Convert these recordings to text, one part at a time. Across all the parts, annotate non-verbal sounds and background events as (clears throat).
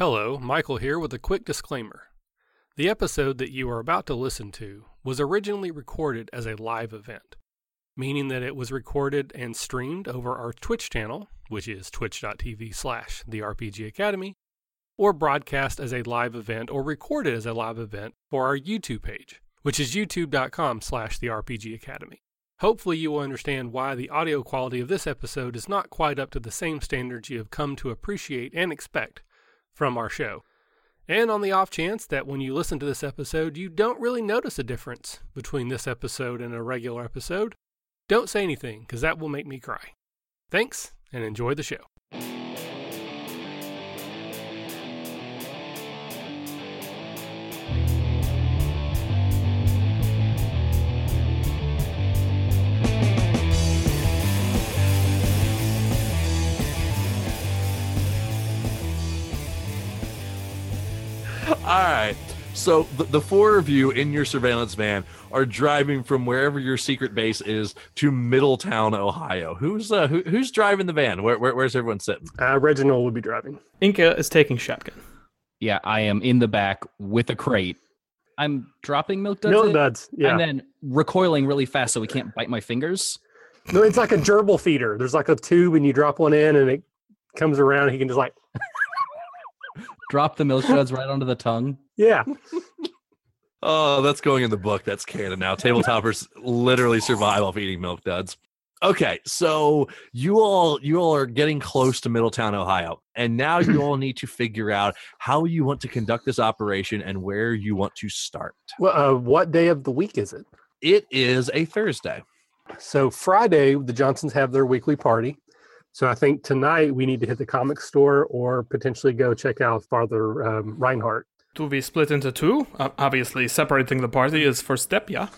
Hello, Michael here with a quick disclaimer. The episode that you are about to listen to was originally recorded as a live event, meaning that it was recorded and streamed over our Twitch channel, which is twitch.tv slash the RPG Academy, or broadcast as a live event or recorded as a live event for our YouTube page, which is youtube.com slash the RPG Academy. Hopefully, you will understand why the audio quality of this episode is not quite up to the same standards you have come to appreciate and expect from our show. And on the off chance that when you listen to this episode, you don't really notice a difference between this episode and a regular episode, don't say anything, because that will make me cry. Thanks, and enjoy the show. Right. So the, the four of you in your surveillance van are driving from wherever your secret base is to Middletown, Ohio. Who's uh, who, who's driving the van? Where, where, where's everyone sitting? Uh, Reginald will be driving. Inka is taking shotgun. Yeah, I am in the back with a crate. I'm dropping milk duds, Milk in, duds, yeah. and then recoiling really fast so we can't bite my fingers. No, it's like a gerbil feeder. There's like a tube, and you drop one in, and it comes around. And he can just like, Drop the milk duds right onto the tongue. yeah. (laughs) Oh, that's going in the book. That's canon now. Tabletoppers literally survive off eating milk duds. Okay, so you all you all are getting close to Middletown, Ohio, and now you (clears throat) all need to figure out how you want to conduct this operation and where you want to start. Well, uh, what day of the week is it? It is a Thursday. So Friday, the Johnsons have their weekly party. So I think tonight we need to hit the comic store or potentially go check out Father um, Reinhardt. Do we split into two? Uh, obviously, separating the party is first step, yeah?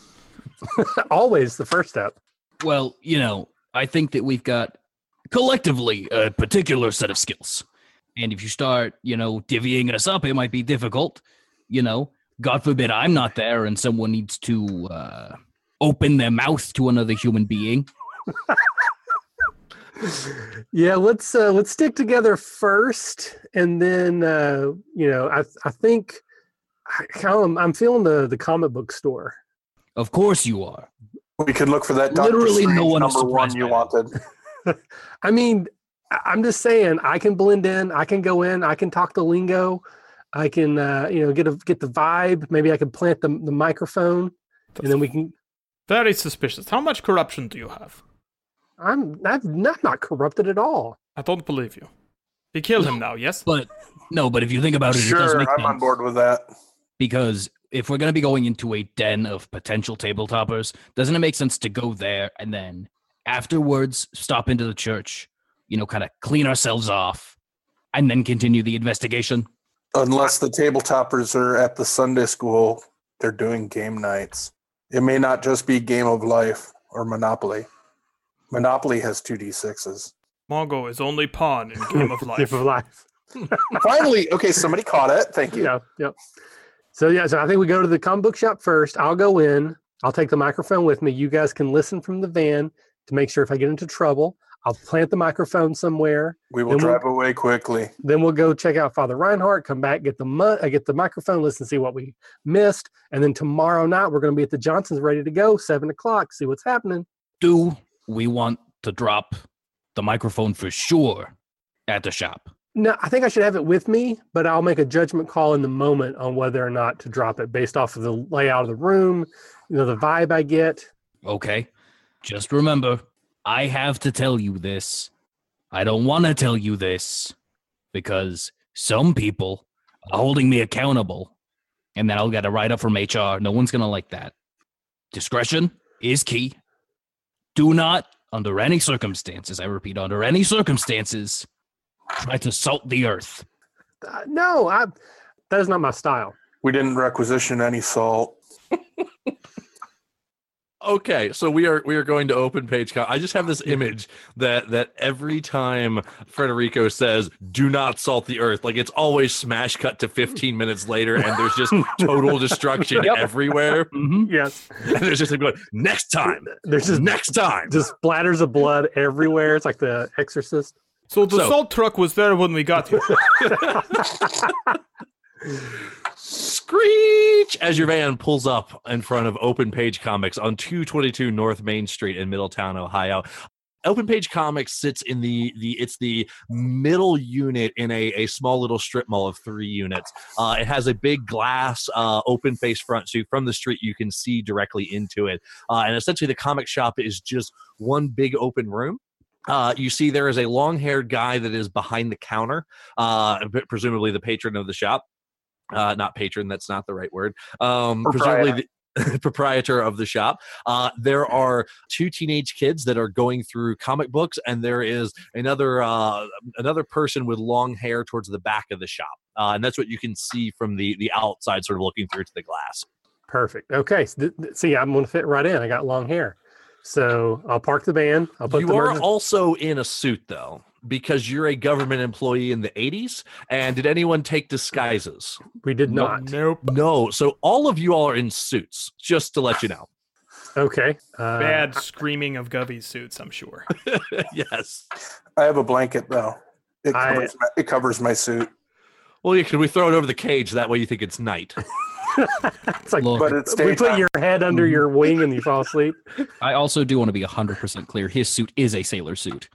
(laughs) Always the first step. Well, you know, I think that we've got collectively a particular set of skills. And if you start, you know, divvying us up, it might be difficult. You know, God forbid I'm not there and someone needs to uh, open their mouth to another human being. (laughs) Yeah, let's uh, let's stick together first, and then uh, you know I I think I kind I'm feeling the the comic book store. Of course you are. We could look for that Doctor Literally no one number one you wanted. (laughs) I mean, I- I'm just saying I can blend in. I can go in. I can talk the lingo. I can uh, you know get a get the vibe. Maybe I can plant the the microphone, and then we can. Very suspicious. How much corruption do you have? I'm not not not corrupted at all. I don't believe you. We kill him now, yes? But no, but if you think about it, it does Sure, make I'm sense. on board with that. because if we're going to be going into a den of potential tabletoppers, doesn't it make sense to go there and then afterwards stop into the church, you know, kind of clean ourselves off and then continue the investigation? Unless the tabletoppers are at the Sunday school, they're doing game nights. It may not just be Game of Life or Monopoly. Monopoly has two d6s. Mongo is only pawn in Game of Life. (laughs) Game of life. (laughs) Finally, okay, somebody caught it. Thank you. Yeah, yep. So yeah, so I think we go to the comic book shop first. I'll go in. I'll take the microphone with me. You guys can listen from the van to make sure if I get into trouble, I'll plant the microphone somewhere. We will Then we'll- drive away quickly. Then we'll go check out Father Reinhardt. Come back, get the mu- uh, get the microphone, listen, see what we missed, and then tomorrow night we're going to be at the Johnsons, ready to go, seven o'clock. See what's happening. Do we want to drop the microphone for sure at the shop? No, I think I should have it with me, but I'll make a judgment call in the moment on whether or not to drop it based off of the layout of the room, you know, the vibe I get. Okay. Just remember, I have to tell you this. I don't want to tell you this because some people are holding me accountable and then I'll get a write up from HR. No one's going to like that. Discretion is key. Do not, under any circumstances, I repeat, under any circumstances, try to salt the earth. Uh, no, I that is not my style. We didn't requisition any salt. (laughs) Okay, so we are we are going to open page count. I just have this image that that every time Federico says "do not salt the earth," like it's always smash cut to 15 minutes later, and there's just total destruction (laughs) Yep. everywhere. Mhm. Yes, (laughs) And there's just like going next time, there's just next time. just splatters of blood everywhere. It's like the Exorcist. So the So- salt truck was there when we got here. (laughs) Screech as your van pulls up in front of Open Page Comics on 222 North Main Street in Middletown, Ohio. Open Page Comics sits in the the it's the middle unit in a, a small little strip mall of three units. Uh, it has a big glass uh, open face front, so from the street you can see directly into it. Uh, and essentially, the comic shop is just one big open room. Uh, you see, there is a long-haired guy that is behind the counter, uh, presumably the patron of the shop uh, not patron that's not the right word um presumably the (laughs) proprietor of the shop uh there are two teenage kids that are going through comic books and there is another uh another person with long hair towards the back of the shop uh, and that's what you can see from the the outside sort of looking through to the glass Perfect. Okay. So th- th- see, I'm going to fit right in. I got long hair. So I'll park the van. I'll put you the are emergency- also in a suit though because you're a government employee in the 80s and did anyone take disguises We did not. nope. no so all of you all are in suits just to let you know Okay. Uh, Bad screaming of Govey suits, I'm sure. (laughs) yes I have a blanket though. It I- covers, my, it covers my suit, Well, yeah, could we throw it over the cage? That way you think it's night. (laughs) It's like Look, but it's we put your head under your wing and you fall asleep. I also do want to be 100% clear. His suit is a sailor suit.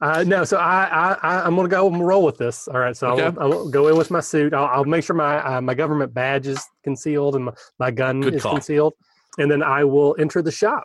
Uh, no, so I, I, I'm gonna go and roll with this. All right, so Okay. I'll, I'll go in with my suit. I'll, I'll make sure my uh, my government badge is concealed and my, my gun Good is call. concealed, and then I will enter the shop.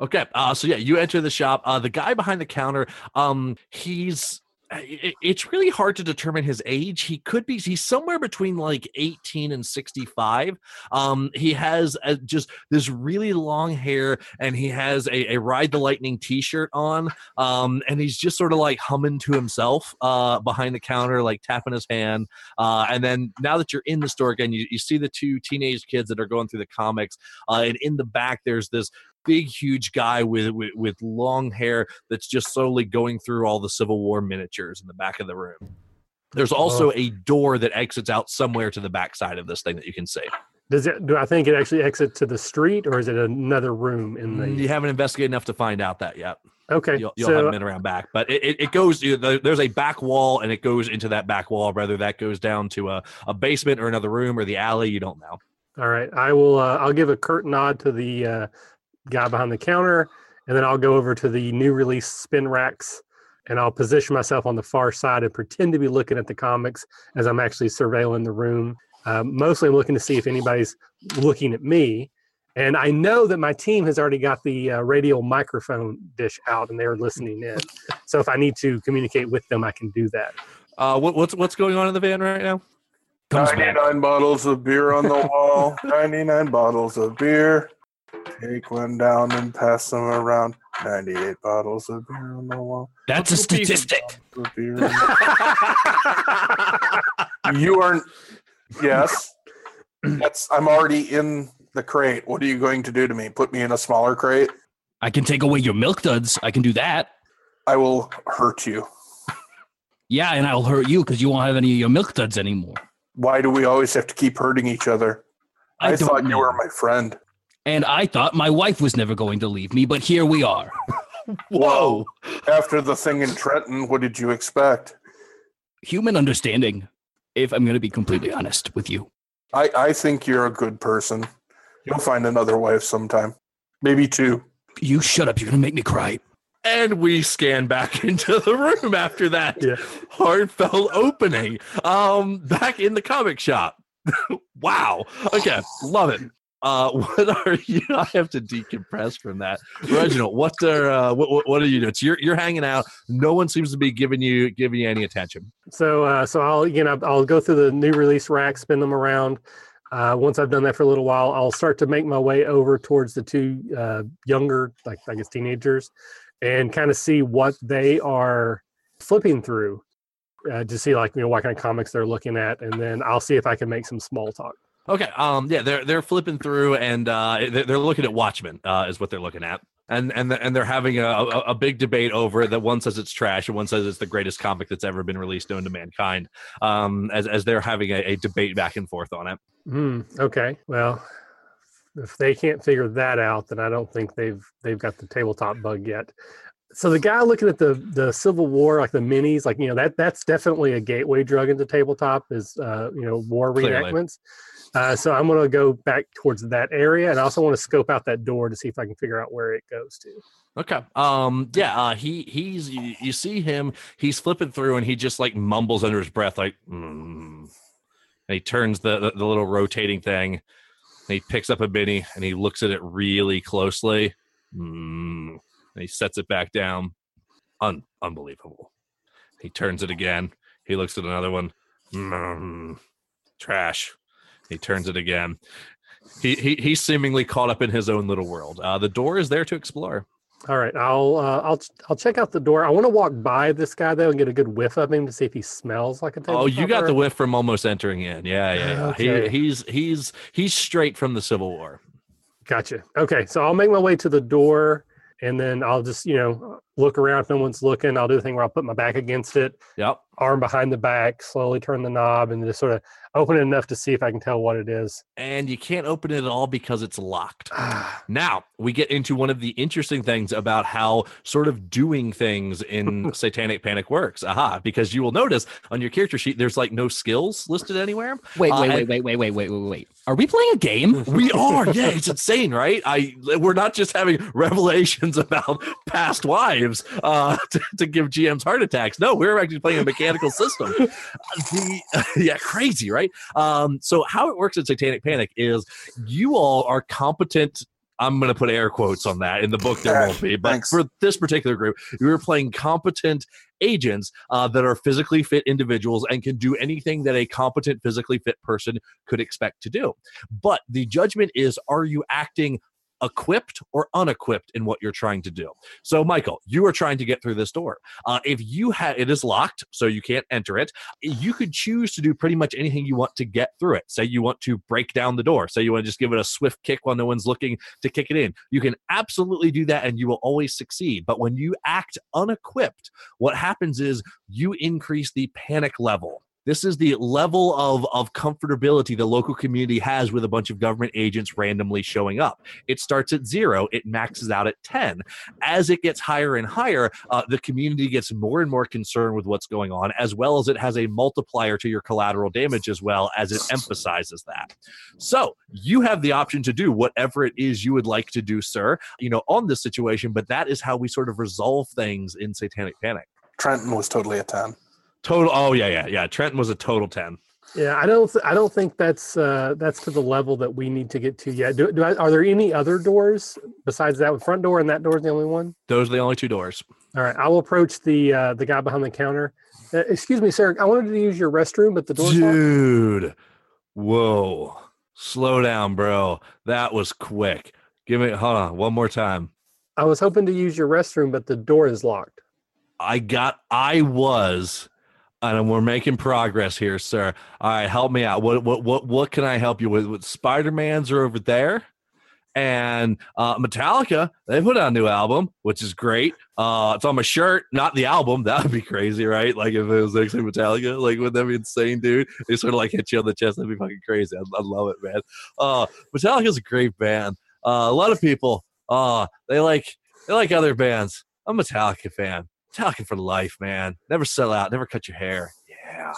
okay, uh, so yeah, you enter the shop. Uh, the guy behind the counter, um, he's. It's really hard to determine his age. He could be. He's somewhere between like eighteen and sixty-five. Um, he has uh just this really long hair, and he has a, a Ride the Lightning T-shirt on. Um, and he's just sort of like humming to himself uh, behind the counter, like tapping his hand. Uh, and then now that you're in the store again, you, you see the two teenage kids that are going through the comics. Uh, and in the back, there's this big, huge guy with, with with long hair that's just slowly going through all the Civil War miniatures in the back of the room. There's also a door that exits out somewhere to the back side of this thing that you can see. Does it? Do I think it actually exits to the street, or is it another room in the? You haven't investigated enough to find out that yet. Okay, You'll, you'll so haven't been around back, but it, it, it goes. You know, there's a back wall, and it goes into that back wall. Whether that goes down to a, a basement or another room or the alley, you don't know. all right, I will. Uh, I'll give a curt nod to the uh, guy behind the counter, and then I'll go over to the new release spin racks, and I'll position myself on the far side and pretend to be looking at the comics as I'm actually surveilling the room. Um, mostly, I'm looking to see if anybody's looking at me. And I know that my team has already got the uh, radio microphone dish out, and they're listening in. so if I need to communicate with them, I can do that. Uh, what, what's what's going on in the van right now? Comes back. 99 bottles of beer on the wall. (laughs) 99 bottles of beer. Take one down and pass them around. 98 bottles of beer on the wall. That's a statistic. Of beer on the- you aren't. Yes. That's. I'm already in the crate. What are you going to do to me? Put me in a smaller crate? I can take away your milk duds. I can do that. I will hurt you. Yeah, and I'll hurt you because you won't have any of your milk duds anymore. Why do we always have to keep hurting each other? I, don't thought you were my friend. And I thought my wife was never going to leave me, but here we are. (laughs) Whoa! After the thing in Trenton, what did you expect? Human understanding, if I'm going to be completely honest with you. I, I think you're a good person. You'll find another wife sometime. Maybe two. You shut up. You're going to make me cry. And we scan back (laughs) into the room after that Yeah. heartfelt opening. Um, back in the comic shop. (laughs) wow. Okay, love it. Uh, (laughs) what are you? I have to decompress from that. Reginald, what are uh, what, what, are you doing? So you're you're hanging out. No one seems to be giving you giving you any attention. So, uh, so I'll again, I'll, I'll go through the new release rack, spin them around. Uh, once I've done that for a little while, I'll start to make my way over towards the two uh, younger, like I guess teenagers, and kind of see what they are flipping through uh, to see like you know what kind of comics they're looking at, and then I'll see if I can make some small talk. Okay. Um. Yeah. They're they're flipping through and uh, they're, they're looking at Watchmen. Uh, is what they're looking at. And and and they're having a, a, a big debate over it. That one says it's trash, and one says it's the greatest comic that's ever been released known to mankind. Um, as as they're having a, a debate back and forth on it. Hmm. Okay. Well, if they can't figure that out, then I don't think they've they've got the tabletop bug yet. So the guy looking at the the Civil War, like the minis, like you know that that's definitely a gateway drug into tabletop is uh, you know war Clearly. reenactments. Uh, so I'm gonna go back towards that area, and I also want to scope out that door to see if I can figure out where it goes to. Okay. Um. Yeah. Uh. He. He's. You, you see him. He's flipping through, and he just like mumbles under his breath, like, mm. and he turns the, the the little rotating thing, and he picks up a mini, and he looks at it really closely. Mm. And he sets it back down. Un- unbelievable. He turns it again. He looks at another one. Mm. Trash. He turns it again. He, he he's seemingly caught up in his own little world. Uh, the door is there to explore. All right, I'll uh, I'll I'll check out the door. I want to walk by this guy though and get a good whiff of him to see if he smells like a. Thing. Oh, you got the whiff from almost entering in. Yeah, yeah. yeah. Okay. He, he's he's he's straight from the Civil War. Gotcha. Okay, so I'll make my way to the door, and then I'll just you know look around if no one's looking. I'll do the thing where I'll put my back against it, Yep. arm behind the back, slowly turn the knob, and just sort of open it enough to see if I can tell what it is. And you can't open it at all because it's locked. (sighs) Ah, Now we get into one of the interesting things about how sort of doing things in (laughs) Satanic Panic works. Aha! Because you will notice on your character sheet, there's like no skills listed anywhere. Wait, Uh, wait, and- wait, wait, wait, wait, wait, wait, wait. Are we playing a game? (laughs) We are, yeah, it's insane, right? I we're not just having (laughs) revelations about past wives uh, (laughs) to, to give GMs heart attacks. No, we're actually playing a mechanical system. The yeah, crazy, right? Um, so how it works in Satanic Panic is you all are competent. I'm going to put air quotes on that. In the book, there won't be, but thanks. for this particular group, you are playing competent agents uh, that are physically fit individuals and can do anything that a competent physically fit person could expect to do. But the judgment is are you acting equipped or unequipped in what you're trying to do? So, Michael, you are trying to get through this door. Uh, if you have it is locked, so you can't enter it, you could choose to do pretty much anything you want to get through it. Say you want to break down the door, say you want to just give it a swift kick while no one's looking to kick it in. You can absolutely do that and you will always succeed. But when you act unequipped, what happens is you increase the panic level. This is the level of, of comfortability the local community has with a bunch of government agents randomly showing up. It starts at zero, it maxes out at 10. As it gets higher and higher, uh, the community gets more and more concerned with what's going on, as well as it has a multiplier to your collateral damage as well, as it emphasizes that. So you have the option to do whatever it is you would like to do, sir, you know, on this situation, but that is how we sort of resolve things in Satanic Panic. Trenton was totally a 10. Total. Oh yeah, yeah, yeah. Trenton was a total ten. yeah, I don't th- I don't think that's uh, that's to the level that we need to get to yet. Do, do I, are there any other doors besides that front door and that door is the only one? Those are the only two doors. All right, I will approach the uh, the guy behind the counter. Uh, excuse me, sir. I wanted to use your restroom, but the locked. Dude, whoa, slow down, bro. That was quick. Give me. Hold on, one more time. I was hoping to use your restroom, but the door is locked. I got. I was. And we're making progress here, sir. All right, help me out. What what what what can I help you with? With Spider Man's are over there, and uh, Metallica they put out a new album, which is great. Uh, it's on my shirt, not the album. That would be crazy, right? Like if it was actually Metallica, like would that be insane, dude? They sort of like hit you on the chest. That'd be fucking crazy. I, I love it, man. Uh, Metallica's a great band. Uh, a lot of people, uh, they like they like other bands. I'm a Metallica fan. Metallica for life, man. Never sell out. Never cut your hair. Yeah.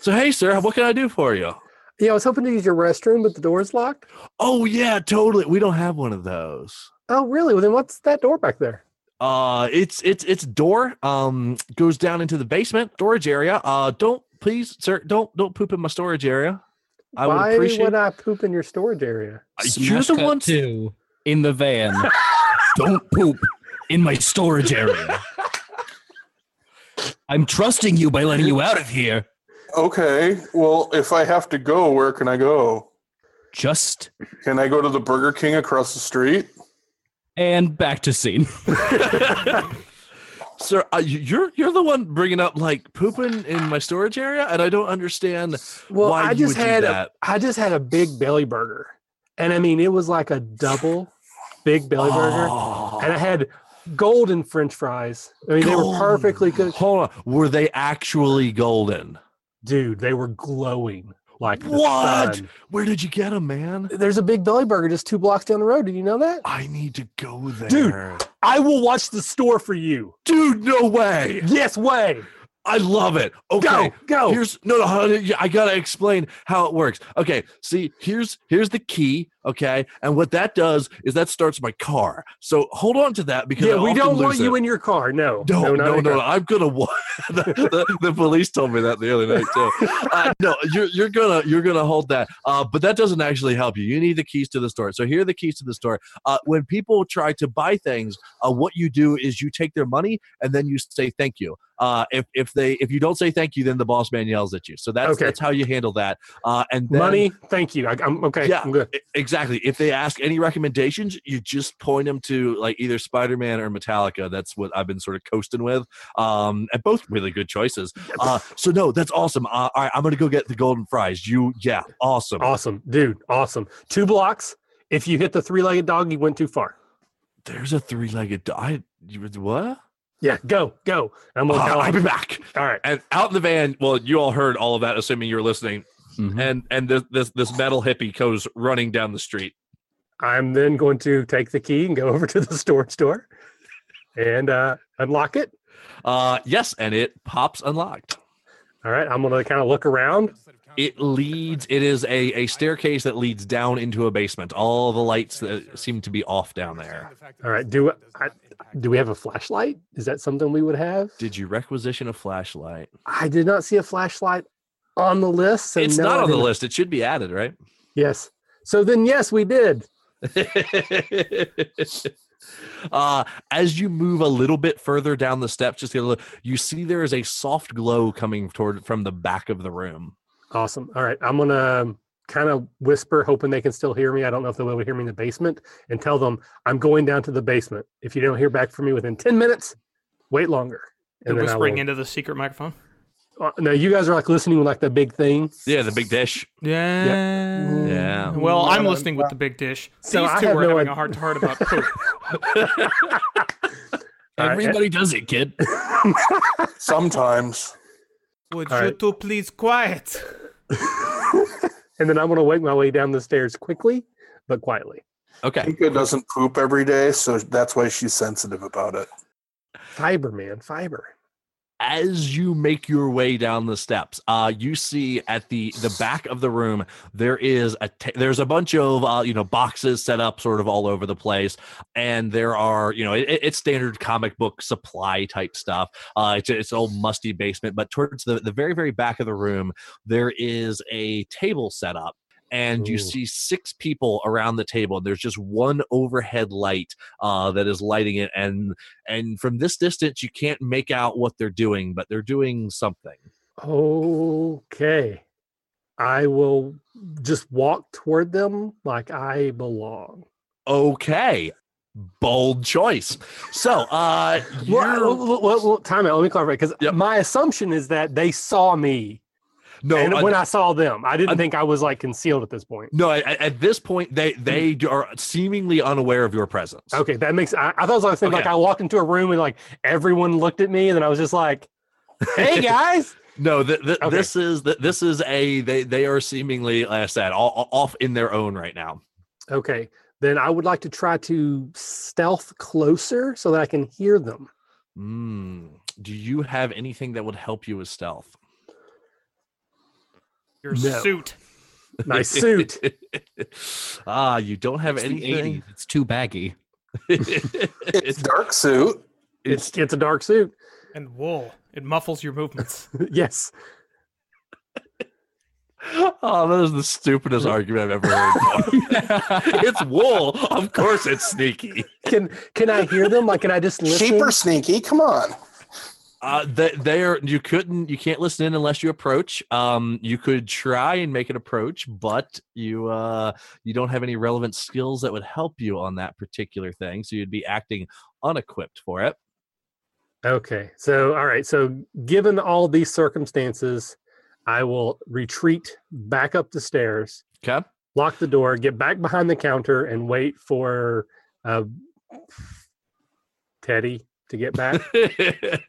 So hey, sir, what can I do for you? Yeah, I was hoping to use your restroom, but the door is locked. Oh yeah, totally. We don't have one of those. Oh, really? Well, then what's that door back there? Uh, it's it's it's door. Um, goes down into the basement storage area. Uh, don't please, sir, don't don't poop in my storage area. I would Why appreciate. would I poop in your storage area? You're Smash the cut one. to in the van. (laughs) Don't poop in my storage area. I'm trusting you by letting you out of here. Okay. Well, if I have to go, where can I go? Just Can I go to the Burger King across the street? and back to scene. (laughs) Sir, uh, you- you're you're the one bringing up like pooping in my storage area, and I don't understand Well, why I you just would do had a, that. I just had a big belly burger, and I mean it was like a double big belly burger, Oh. and I had golden French fries. I mean they were perfectly good. Hold on, were they actually golden? dude. They were glowing. like the What? sun. Where did you get them, man? There's a big belly burger just two blocks down the road. Did you know that? I need to go there. Dude. I will watch the store for you. Dude, no way. Yes, way. I love it. Okay. Go, go. Here's no, no. I gotta explain how it works. Okay, see, here's here's the key. Okay, and what that does is that starts my car. So hold on to that because yeah, I we don't want lose you it. in your car. No, No, no, no, no. I'm gonna. (laughs) the, the, the police told me that the other night too. Uh, no, you're you're gonna you're gonna hold that. Uh, but that doesn't actually help you. You need the keys to the store. So here are the keys to the store. Uh, when people try to buy things, uh, what you do is you take their money and then you say thank you. Uh, if if they if you don't say thank you, then the boss man yells at you. So that's Okay. that's how you handle that. Uh, and then, Money, thank you. I, I'm okay. Yeah. I'm good. Exactly. If they ask any recommendations, you just point them to like either Spider Man or Metallica. That's what I've been sort of coasting with. Um, and both really good choices. Uh, so no, that's awesome. Uh, all right, I'm gonna go get the golden fries. You, yeah, awesome. Awesome, dude. Awesome. Two blocks. If you hit the three-legged dog, you went too far. There's a three legged. I you what? Yeah, go, go. I'm gonna uh, I'll be back. All right. And out in the van. Well, you all heard all of that, assuming you were listening. Mhm. And and this this this metal hippie goes running down the street. I'm then going to take the key and go (laughs) over to the storage store and uh, unlock it. Uh, yes, and it pops unlocked. All right. I'm gonna kind of look around. It leads. It is a, a staircase that leads down into a basement. All the lights that seem to be off down there. All right. Do I, do we have a flashlight? Is that something we would have? Did you requisition a flashlight? I did not see a flashlight on the list. it's no, not on the list. It should be added, right? Yes. So then, yes, we did. (laughs) uh, as you move a little bit further down the steps, just a little, you see there is a soft glow coming toward from the back of the room. Awesome. All right. I'm gonna kind of whisper, hoping they can still hear me. I don't know if they'll be able to hear me in the basement, and tell them I'm going down to the basement. If you don't hear back from me within ten minutes, wait longer. You're then whispering will- into the secret microphone. Uh, no, you guys are like listening with like the big thing. Yeah, the big dish. Yeah. Yeah. Well, I'm listening with the big dish. So These I two have were no having id- a heart to heart about (laughs) poop. All right, Everybody does it, kid. (laughs) Sometimes. Would All you right. two please quiet? (laughs) and then I'm gonna make my way down the stairs quickly but quietly. Okay. Pika doesn't poop every day, so that's why she's sensitive about it. Fiber, man, fiber. As you make your way down the steps uh you see at the the back of the room there is a there's a bunch of uh you know boxes set up sort of all over the place. And there are you know it, it's standard comic book supply type stuff. Uh it's, it's an old musty basement but towards the the very very back of the room there is a table set up and you see six people around the table and there's just one overhead light uh, that is lighting it and and from this distance you can't make out what they're doing but they're doing something Okay. I will just walk toward them like I belong. okay bold choice so uh Well, well, well, well, time out. Let me clarify because Yep. my assumption is that they saw me no and when I saw them. I didn't uh, think I was like concealed at this point. no at, at this point they they are seemingly unaware of your presence Okay, that makes. I, I thought it was like, saying, like I walked into a room and like everyone looked at me, and then I was just like, "Hey (laughs) guys!" no th- th- Okay. this is th- this is a they they are seemingly like i said all, all- off in their own right now okay, then I would like to try to stealth closer so that I can hear them. mm. do you have anything that would help you with stealth Your No. suit. (laughs) My suit. (laughs) ah you don't have It's anything It's too baggy. (laughs) It's dark suit. It's it's a dark suit. And wool. It muffles your movements. yes. Oh, that is the stupidest argument I've ever heard. it's wool. Of course it's sneaky. Can can I hear them? Like, can I just listen? Sheep are sneaky. Come on. Uh, they, are, you couldn't, you can't listen in unless you approach. Um, you could try and make an approach, but you, uh, you don't have any relevant skills that would help you on that particular thing. So you'd be acting unequipped for it. Okay. So, all right. So, given all these circumstances, I will retreat back up the stairs, Okay. lock the door, get back behind the counter, and wait for uh, Teddy to get back. (laughs)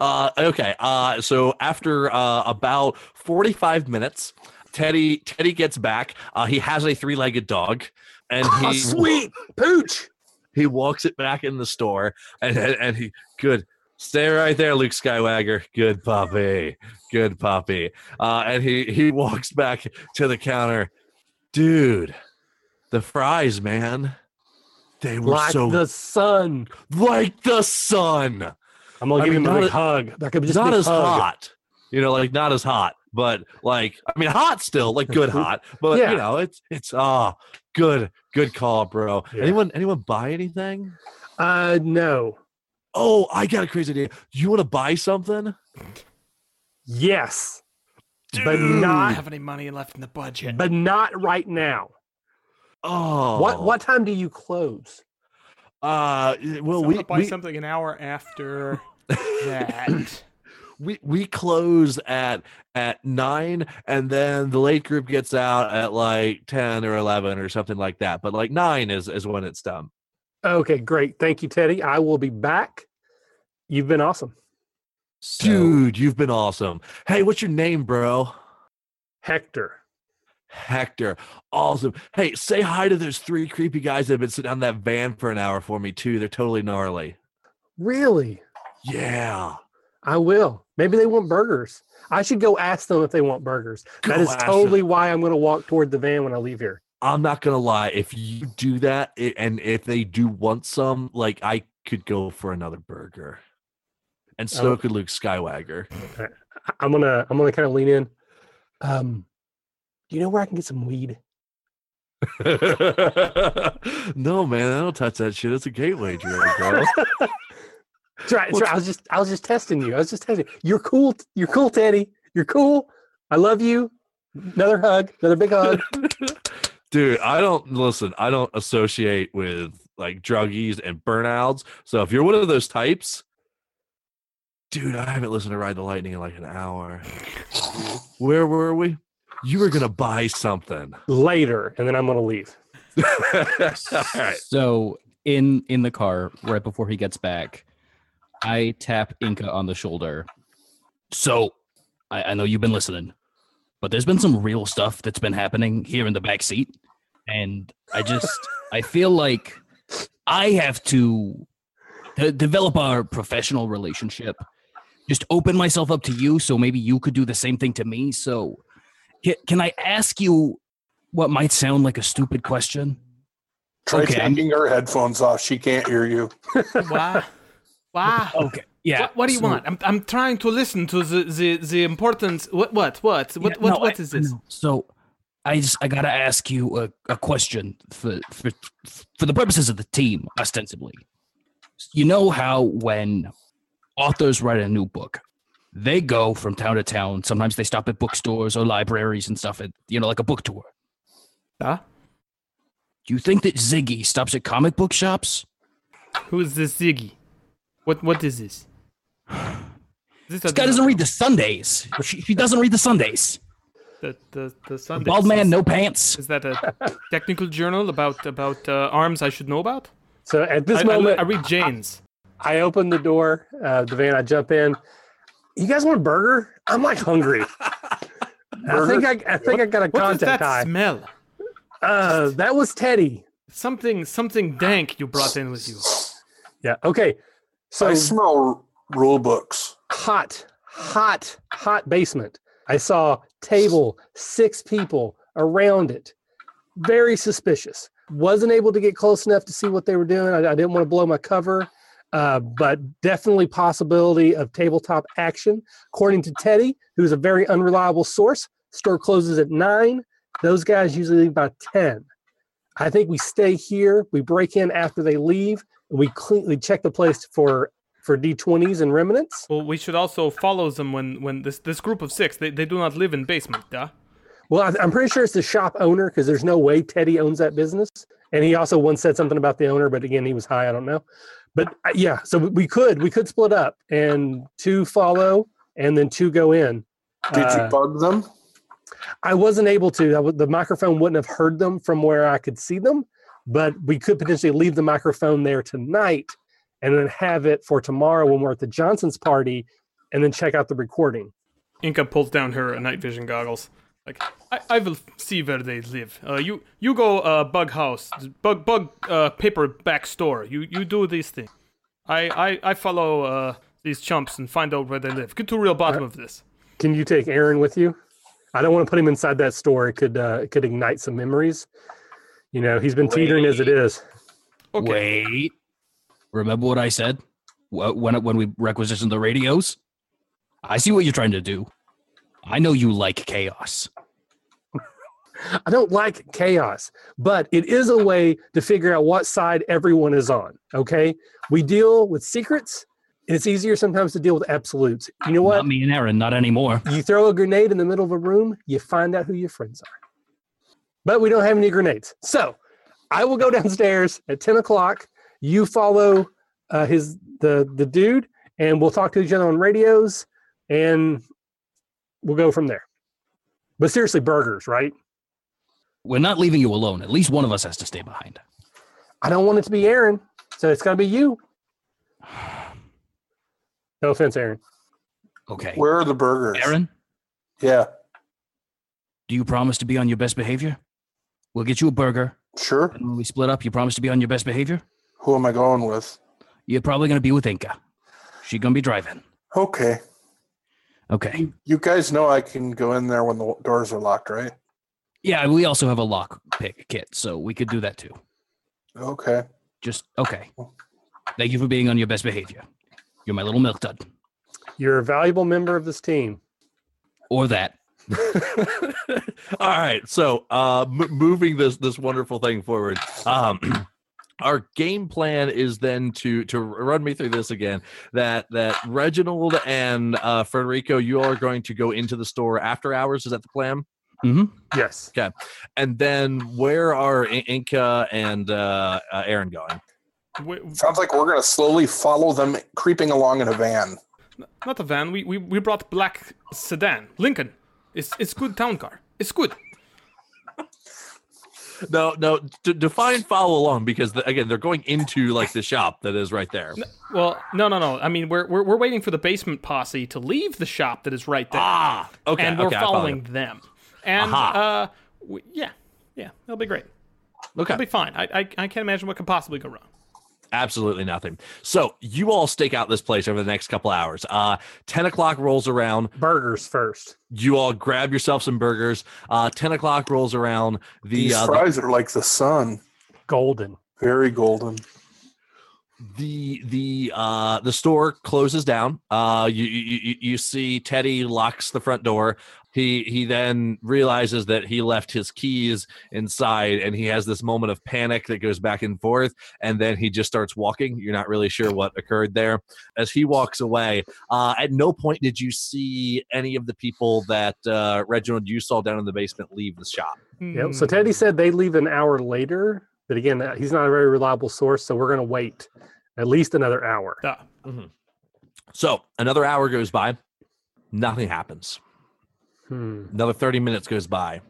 uh, okay. Uh, so after uh, about 45 minutes, Teddy Teddy gets back. Uh, he has a three legged dog, and Oh, he sweet pooch. (laughs) he walks it back in the store, and and, and he good. Stay right there, Luke Skywalker. Good puppy, good puppy. Uh, and he he walks back to the counter, dude. The fries, man, they were Like so the sun. like the sun. I'm gonna I give mean, him a not big a- hug. Like, just a not as hug. hot. You know, like not as hot, but like I mean, hot still, like good (laughs) hot. But Yeah. you know, it's it's ah good, good call, bro. Yeah. Anyone anyone buy anything? Uh, no. Oh, I got a crazy idea. You want to buy something? Yes, but I don't not. have any money left in the budget. But not right now. Oh, What what time do you close? Uh, well, So we buy we, something an hour after that. (laughs) we we close at at nine, and then the late group gets out at like ten or eleven or something like that. But like nine is is when it's done. Okay, great. Thank you, Teddy. I will be back. You've been awesome, So, Dude, you've been awesome. Hey, what's your name, bro? Hector. Hector. Awesome. Hey, say hi to those three creepy guys that have been sitting on that van for an hour for me, too. They're totally gnarly. Really? Yeah. I will. Maybe they want burgers. I should go ask them if they want burgers. that Go is ask them. totally why I'm going to walk toward the van when I leave here. I'm not going to lie. If you do that, i- and if they do want some, like, I could go for another burger. And so Oh. could Luke Skywalker. I- I'm gonna I'm gonna kind of lean in. Um, do you know where I can get some weed? (laughs) no, man, I don't touch that shit. It's a gateway drug, bro. (laughs) That's right. That's right. I was just I was just testing you. I was just testing. You. You're cool. You're cool, Teddy. You're cool. I love you. Another hug. Another big hug. (laughs) Dude, I don't listen. I don't associate with like druggies and burnouts. So if you're one of those types, dude, I haven't listened to Ride the Lightning in like an hour. Where were we? You were gonna buy something. Later, and then I'm gonna leave. (laughs) All right. so in in the car right before he gets back, I tap Inka on the shoulder. So I, I know you've been listening, but there's been some real stuff that's been happening here in the back seat, and I just I feel like I have to, to develop our professional relationship. Just open myself up to you, so maybe you could do the same thing to me. So, can, can I ask you what might sound like a stupid question? Try Okay, I'm- taking her headphones off. She can't hear you. (laughs) Wow. Wow. Okay. Yeah. What, what do you so- want? I'm, I'm trying to listen to the the, the importance. What what what what Yeah, what, no, what I- I this? know. So, I just I gotta ask you a, a question for, for for the purposes of the team, ostensibly. You know how when authors write a new book, they go from town to town. Sometimes they stop at bookstores or libraries and stuff. At you know, like a book tour. Huh? Do you think that Ziggy stops at comic book shops? Who is this Ziggy? What what is this? Is (sighs) This guy doesn't read the Sundays. She, she doesn't read the Sundays. the the the Sundays. Bald man, no pants. Is that a technical journal about about uh, arms I should know about? So at this I, I, moment, I read Jane's. I open the door, uh, the van. I jump in. You guys want a burger? I'm like hungry. (laughs) I think I, I think I got a What is contact that high. smell? Uh, that was Teddy. Something something dank you brought in with you. Yeah. Okay. So I smell rule books. hot, hot, hot basement. I saw table, six people around it. Very suspicious. Wasn't able to get close enough to see what they were doing. I, I didn't want to blow my cover, uh, but definitely possibility of tabletop action. According to Teddy, who's a very unreliable source, store closes at nine. Those guys usually leave by ten. I think we stay here. We break in after they leave. And we clean, we check the place for for D20s and remnants. Well, we should also follow them when when this this group of six they, they do not live in basement, duh. Well, I, I'm pretty sure it's the shop owner because there's no way Teddy owns that business. And he also once said something about the owner, but again, he was high. I don't know. But uh, yeah, so we could we could split up and two follow and then two go in. Did Uh, you bug them? I wasn't able to. I w- the microphone wouldn't have heard them from where I could see them, but we could potentially leave the microphone there tonight and then have it for tomorrow when we're at the Johnson's party and then check out the recording. Inka pulls down her night vision goggles. Like I, I will see where they live. Uh, you you go uh, bug house, bug bug uh, paperback store. You you do these things. I I, I follow uh, these chumps and find out where they live. Get to the real bottom of this. Can you take Aaron with you? I don't want to put him inside that store. It could uh, it could ignite some memories. You know, he's been teetering as it is. Okay. Wait. Remember what I said Wh- when when we requisitioned the radios? I see what you're trying to do. I know you like chaos. I don't like chaos, but it is a way to figure out what side everyone is on. Okay, we deal with secrets, and it's easier sometimes to deal with absolutes. You know what? Not me and Aaron, not anymore. You throw a grenade in the middle of a room, you find out who your friends are. But we don't have any grenades. So I will go (laughs) downstairs at 10 o'clock. You follow uh, his the the dude, and we'll talk to each other on radios, and we'll go from there. But seriously, burgers, right? We're not leaving you alone. At least one of us has to stay behind. I don't want it to be Aaron, so it's got to be you. (sighs) No offense, Aaron. Okay. Where are the burgers? Aaron, Yeah, do you promise to be on your best behavior? We'll get you a burger. sure. And when we split up, you promise to be on your best behavior? Who am I going with? You're probably going to be with Inka. She's going to be driving. Okay. Okay. You guys know I can go in there when the doors are locked, right? Yeah, we also have a lock pick kit, so we could do that too. Okay. Just okay. Thank you for being on your best behavior. You're my little milk dud. You're a valuable member of this team. Or that. (laughs) All right, so uh, m- moving this this wonderful thing forward. Um, our game plan is then to to run me through this again. That that Reginald and uh, Federico, you all are going to go into the store after hours. Is that the plan? Mm-hmm. Yes. Okay and then where are I- Inka and uh, uh, Aaron going? We, Sounds like we're gonna slowly follow them creeping along in a van. not a van. We, we we brought black sedan. Lincoln. It's it's good town car. It's good. No, no. D- define follow along because the, again they're going into like the shop that is right there. Well, no, no, no. I mean, we're we're, we're waiting for the basement posse to leave the shop that is right there, Ah, okay. and we're okay, following them. And Aha. uh, we, yeah, yeah, that'll be great. Okay. It'll be fine. I, I I can't imagine what could possibly go wrong. Absolutely nothing. So you all stake out this place over the next couple hours. Uh, Ten o'clock rolls around. Burgers first. You all grab yourself some burgers. Uh, Ten o'clock rolls around. The, These uh, the fries are like the sun, Golden. very golden. the the uh the store closes down uh you, you you- you see teddy locks the front door he he then realizes that he left his keys inside and he has this moment of panic that goes back and forth. And then he just starts walking. You're not really sure what occurred there. As he walks away uh at no point did you see any of the people that uh reginald you saw down in the basement leave the shop. Yep. So Hmm. Teddy said they leave an hour later, but again, he's not a very reliable source, so we're going to wait at least another hour. Ah, so another hour goes by. Nothing happens Hmm. Another 30 minutes goes by.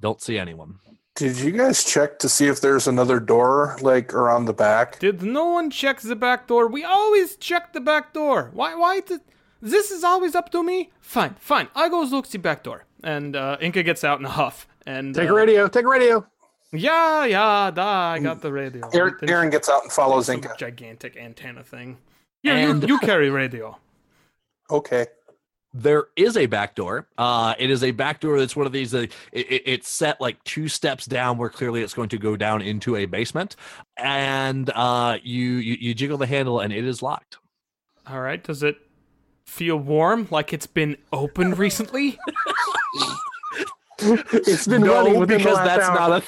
Don't see anyone. Did you guys check to see if there's another door like around the back? Did no one check the back door? We always check the back door. Why? Why? Did, this is always up to me. Fine, fine. I go look the back door. And uh, Inka gets out in a huff. And Take uh, a radio. Take a radio. Yeah, yeah, da, I got the radio. Aaron, Then Aaron gets out and follows some Inka. gigantic antenna thing. Here, And- you, you carry radio. Okay. There is a back door. Uh, it is a back door that's one of these that it, it- it's set like two steps down where clearly it's going to go down into a basement. And uh, you, you you jiggle the handle and it is locked. All right. Does it feel warm? Like it's been opened recently? (laughs) It's been running No, within because the last that's hour. not a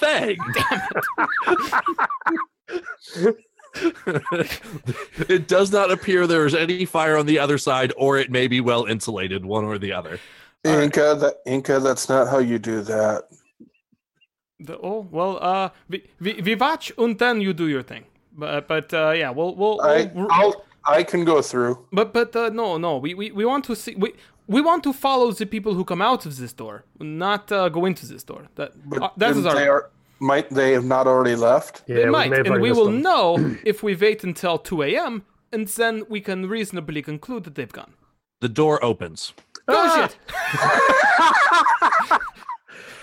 thing. (laughs) (laughs) it does not appear there is any fire on the other side, or it may be well insulated, one or the other. All right. Inka, that Inka, that's not how you do that. The, oh well. Uh, we, we, we watch and then you do your thing. But but uh, yeah, we'll we'll. I, we'll I'll, I can go through. But but uh, no no we, we we want to see we we want to follow the people who come out of this door, not uh, go into this door. That But uh, that is our. they are, might they have not already left? Yeah, they might, may and we will them. know (clears throat) if we wait until two a.m. and then we can reasonably conclude that they've gone. The door opens. Oh Ah! shit!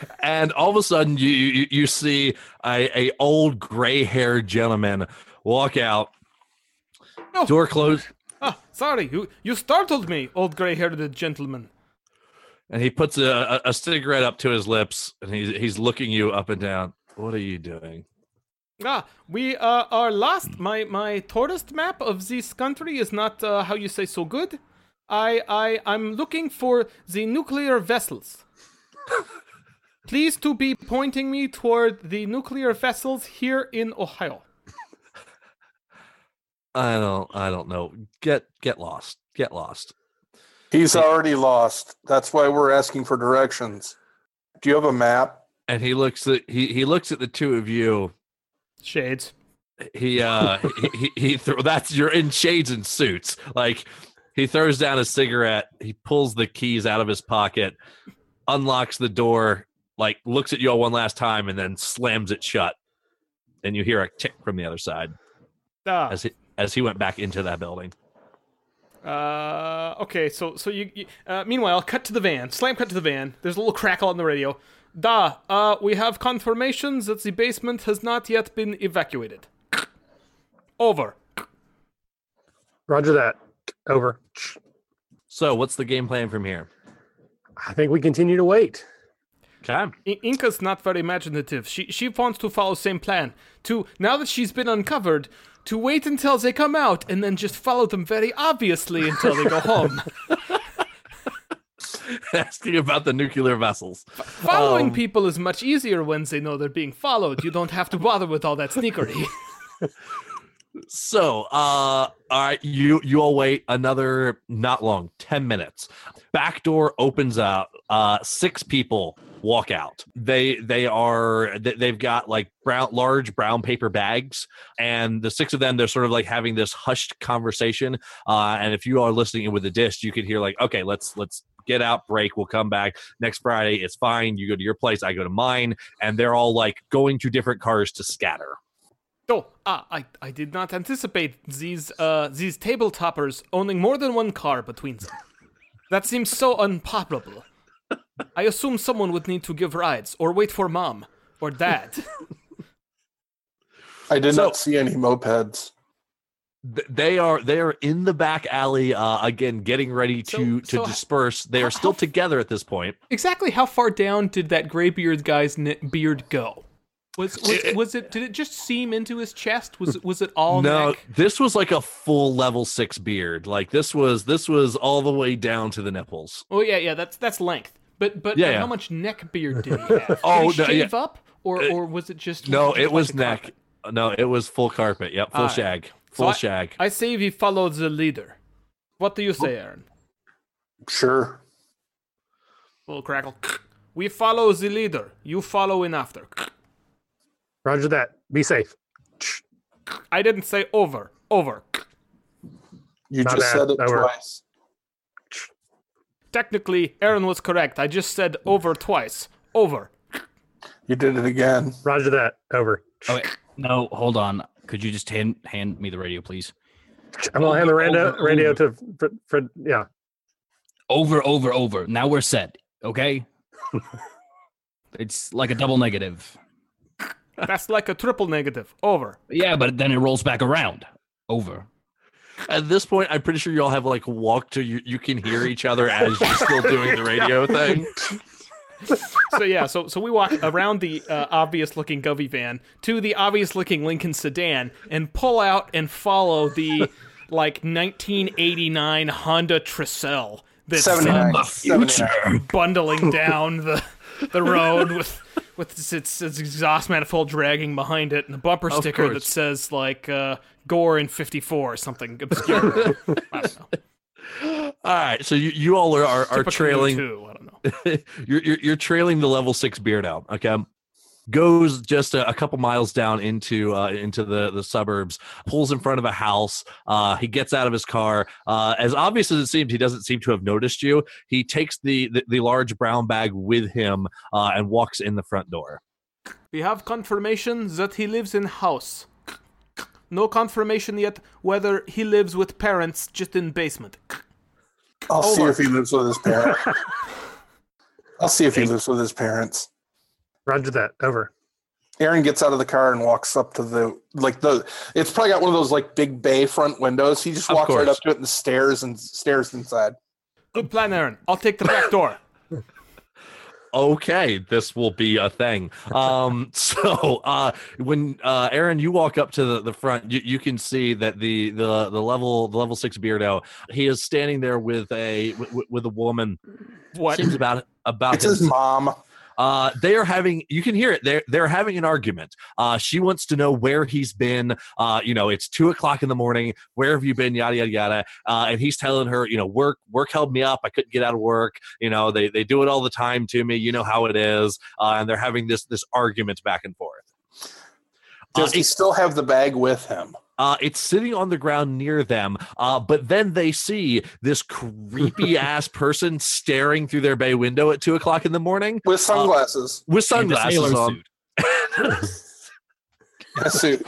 (laughs) and all of a sudden you you, you see a, a old gray haired gentleman walk out. No. Door closed, Ah, sorry, you you startled me, old gray-haired gentleman. and he puts a, a, a cigarette up to his lips, and he's he's looking you up and down. What are you doing? Ah, we uh, are lost. My my tourist map of this country is not uh, how you say so good. I I I'm looking for the nuclear vessels. Please to be pointing me toward the nuclear vessels here in Ohio. I don't I don't know. Get get lost. Get lost. He's already lost. That's why we're asking for directions. Do you have a map? And he looks at he he looks at the two of you. Shades. He uh (laughs) he he, he throw that's you're in shades and suits. Like he throws down a cigarette, he pulls the keys out of his pocket, unlocks the door, like looks at you all one last time, and then slams it shut. And you hear a tick from the other side Ah, as he as he went back into that building. Uh, okay, so so you, you uh, meanwhile, cut to the van. Slam cut to the van. There's a little crackle on the radio. Da, uh, we have confirmation that the basement has not yet been evacuated. Over. Roger that. Over. So what's the game plan from here? I think we continue to wait. Okay. I- Inka's not very imaginative. She she wants to follow same plan. To now that she's been uncovered, to wait until they come out and then just follow them very obviously until they go (laughs) home. (laughs) Asking about the nuclear vessels. Following Um, people is much easier when they know they're being followed. You don't have to bother with all that sneakery. (laughs) So, uh, all right, you you all wait another not long, ten minutes. Back door opens up. Uh, six people walk out. They they are they- they've got like brown large brown paper bags, and the six of them they're sort of like having this hushed conversation. Uh, and if you are listening in with the disc, you could hear like, okay, let's let's get out, break. We'll come back next Friday. It's fine. You go to your place, I go to mine, and they're all like going to different cars to scatter. Oh, ah, I, I did not anticipate these uh these table toppers owning more than one car between them. That seems so unpopular. I assume someone would need to give rides or wait for mom or dad. (laughs) I did So- not see any mopeds. Th- they are they are in the back alley uh, again getting ready to So- to so disperse they how- are still how together at this point exactly how far down did that graybeard guy's beard go? Was was, It- was it did it just seam into his chest? Was was it all no neck? this was like a full level six beard like this was this was all the way down to the nipples Oh yeah, yeah, that's that's length. But but, Yeah, yeah. how much neck beard did he (laughs) have? Oh, did he no, yeah. shave up or Uh, or was it just no it was a neck carpet? no it was full carpet yep full Alright. shag So full I- shag I say we follow the leader. What do you say, Aaron? Sure. Little crackle. We follow the leader. You follow in after. Roger that. Be safe. I didn't say over. Over. You My just bad. said it Over. twice. Technically, Aaron was correct. I just said over twice. Over. You did it again. Roger that. Over. Oh, wait. No, hold on. Could you just hand hand me the radio, please? I'm gonna hand the radio, Over, radio over. to Fred, Fred. Yeah. Over, over, over. Now we're set. Okay. (laughs) it's like a double negative. That's like a triple negative. Over. Yeah, but then it rolls back around. Over. at this point i'm pretty sure you all have like walked to you, you can hear each other as you're still doing the (laughs) radio thing (laughs) So yeah, so so we walk around the uh, obvious looking Govey van to the obvious looking Lincoln sedan and pull out and follow the like 1989 Honda Tercel that's uh, 79. The future. bundling (laughs) down the the road with with its, its, its exhaust manifold dragging behind it and a bumper Of sticker that says like uh, Gore in 54 or something obscure. (laughs) I don't know. all right so you, you all are are, are trailing too. I don't know. (laughs) you're, you're you're trailing the level six beard out. Okay, goes just a, a couple miles down into uh, into the the suburbs. Pulls in front of a house. Uh, he gets out of his car. Uh, as obvious as it seems, he doesn't seem to have noticed you. He takes the the, the large brown bag with him uh, and walks in the front door. We have confirmation that he lives in house. No confirmation yet whether he lives with parents just in basement. I'll see if he lives with his parents. (laughs) I'll see if he lives with his parents. Roger that. Over. Aaron gets out of the car and walks up to the like the. It's probably got one of those like big bay front windows. He just Of walks right up to it and stares and stares inside. Good plan, Aaron. I'll take the back door. Okay this will be a thing um (laughs) so uh when uh aaron you walk up to the, the front you, you can see that the the the level the level six beardo he is standing there with a with, with a woman What? seems about about It's his his mom. Uh they are having you can hear it they're they're having an argument. Uh she wants to know where he's been uh you know it's two o'clock in the morning where have you been yada yada yada. Uh and he's telling her you know work work held me up i couldn't get out of work. You know they they do it all the time to me you know how it is. Uh and they're having this this argument back and forth. Uh, Does he still have the bag with him? Uh, it's sitting on the ground near them, uh, but then they see this creepy (laughs) ass person staring through their bay window at two o'clock in the morning With sunglasses. with And a sunglasses on. suit. (laughs) a suit.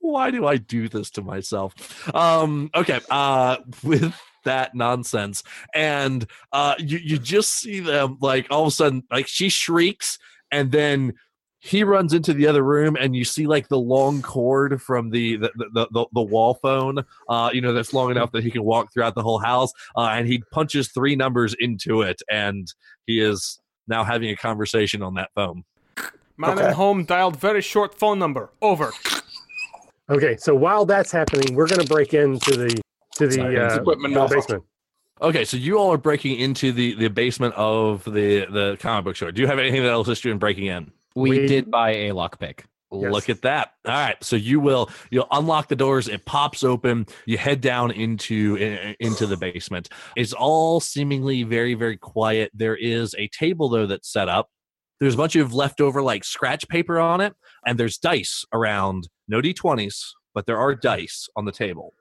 why do i do this to myself um okay uh with that nonsense and uh you, you just see them like all of a sudden like she shrieks and then he runs into the other room and you see like the long cord from the the, the, the, the wall phone uh you know that's long enough that he can walk throughout the whole house uh, and he punches three numbers into it and he is now having a conversation on that phone Man Okay. at home dialed very short phone number. Over. Okay, so while that's happening, we're going to break into the to the it's uh, equipment the malfunction. basement. Okay, so you all are breaking into the the basement of the the comic book store. Do you have anything that will assist you in breaking in? We, We- did buy a lockpick. Yes. Look at that. All right, so you will you'll unlock the doors. It pops open. You head down into i- into the basement. It's all seemingly very very quiet. There is a table though that's set up. There's a bunch of leftover like scratch paper on it, and there's dice around. No d20s, but there are dice on the table.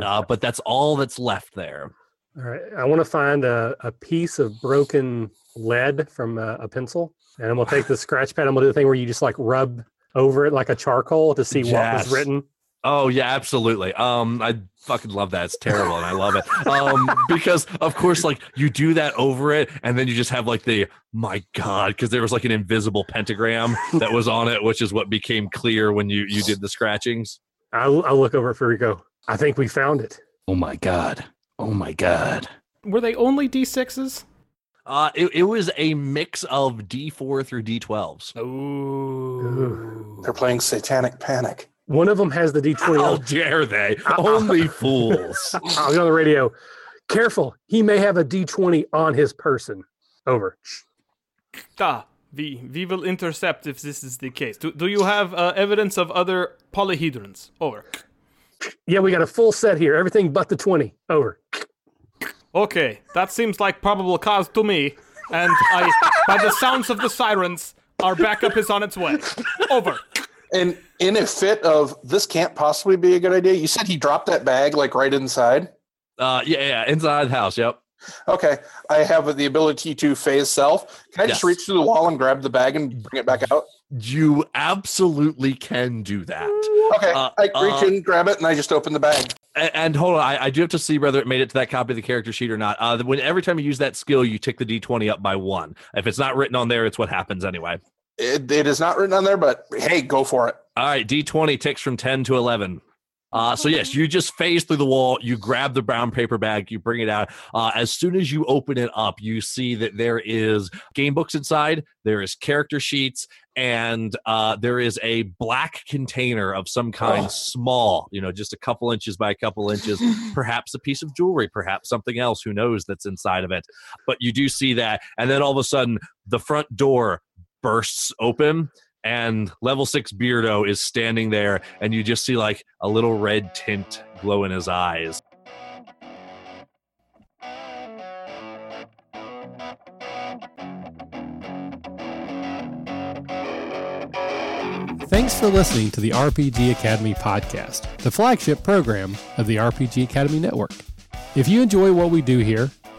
Uh, but that's all that's left there. All right, I want to find a, a piece of broken lead from a, a pencil, and I'm gonna take the scratch pad. I'm gonna do the thing where you just like rub over it like a charcoal to see what was written. Oh yeah, absolutely. Um, I fucking love that. It's terrible, and I love it. Um, because of course, like you do that over it, and then you just have like the my god, because there was like an invisible pentagram that was on it, which is what became clear when you you did the scratchings. I'll, I'll look over at Furico. I think we found it. Oh my god. Oh my god. Were they only D6s? Uh, it, it was a mix of D4 through D12s. Ooh. They're playing Satanic Panic. One of them has the D20. How dare they? Only (laughs) fools. I'll go on the radio. Careful, he may have a D20 on his person. Over. Ah, we, we will intercept if this is the case. Do, do you have uh, evidence of other polyhedrons? Over. Yeah, we got a full set here. Everything but the 20. Over. Okay, that seems like probable cause to me. And I, by the sounds of the sirens, our backup is on its way. Over. And in a fit of this can't possibly be a good idea, you said he dropped that bag like right inside. Uh, yeah, yeah, inside the house. Yep. Okay, I have the ability to phase self. Can I just reach through the wall and grab the bag and bring it back out? You absolutely can do that. Okay, Uh, I reach uh, in, grab it, and I just open the bag. And, and hold on, I, I do have to see whether it made it to that copy of the character sheet or not. Uh, when every time you use that skill, you tick the d20 up by one. If it's not written on there, it's what happens anyway. It, it is not written on there, but hey, go for it. All right, d20 ticks from 10 to 11. Uh, so yes, you just phase through the wall. You grab the brown paper bag. You bring it out. Uh, as soon as you open it up, you see that there is game books inside. There is character sheets, and uh, there is a black container of some kind, Oh. small. You know, just a couple inches by a couple inches. (laughs) perhaps a piece of jewelry, perhaps something else. Who knows that's inside of it? But you do see that, and then all of a sudden, the front door bursts open and level six beardo is standing there and you just see like a little red tint glow in his eyes Thanks for listening to the RPG Academy podcast, the flagship program of the RPG Academy Network. If you enjoy what we do here,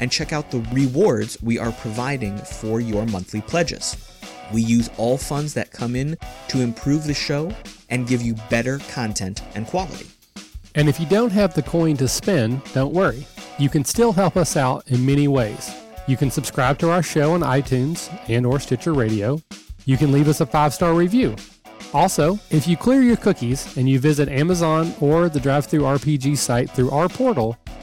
and check out the rewards we are providing for your monthly pledges. We use all funds that come in to improve the show and give you better content and quality. And if you don't have the coin to spend, don't worry. You can still help us out in many ways. You can subscribe to our show on iTunes and or Stitcher Radio. You can leave us a five-star review. Also, if you clear your cookies and you visit Amazon or the Drive-Thru RPG site through our portal,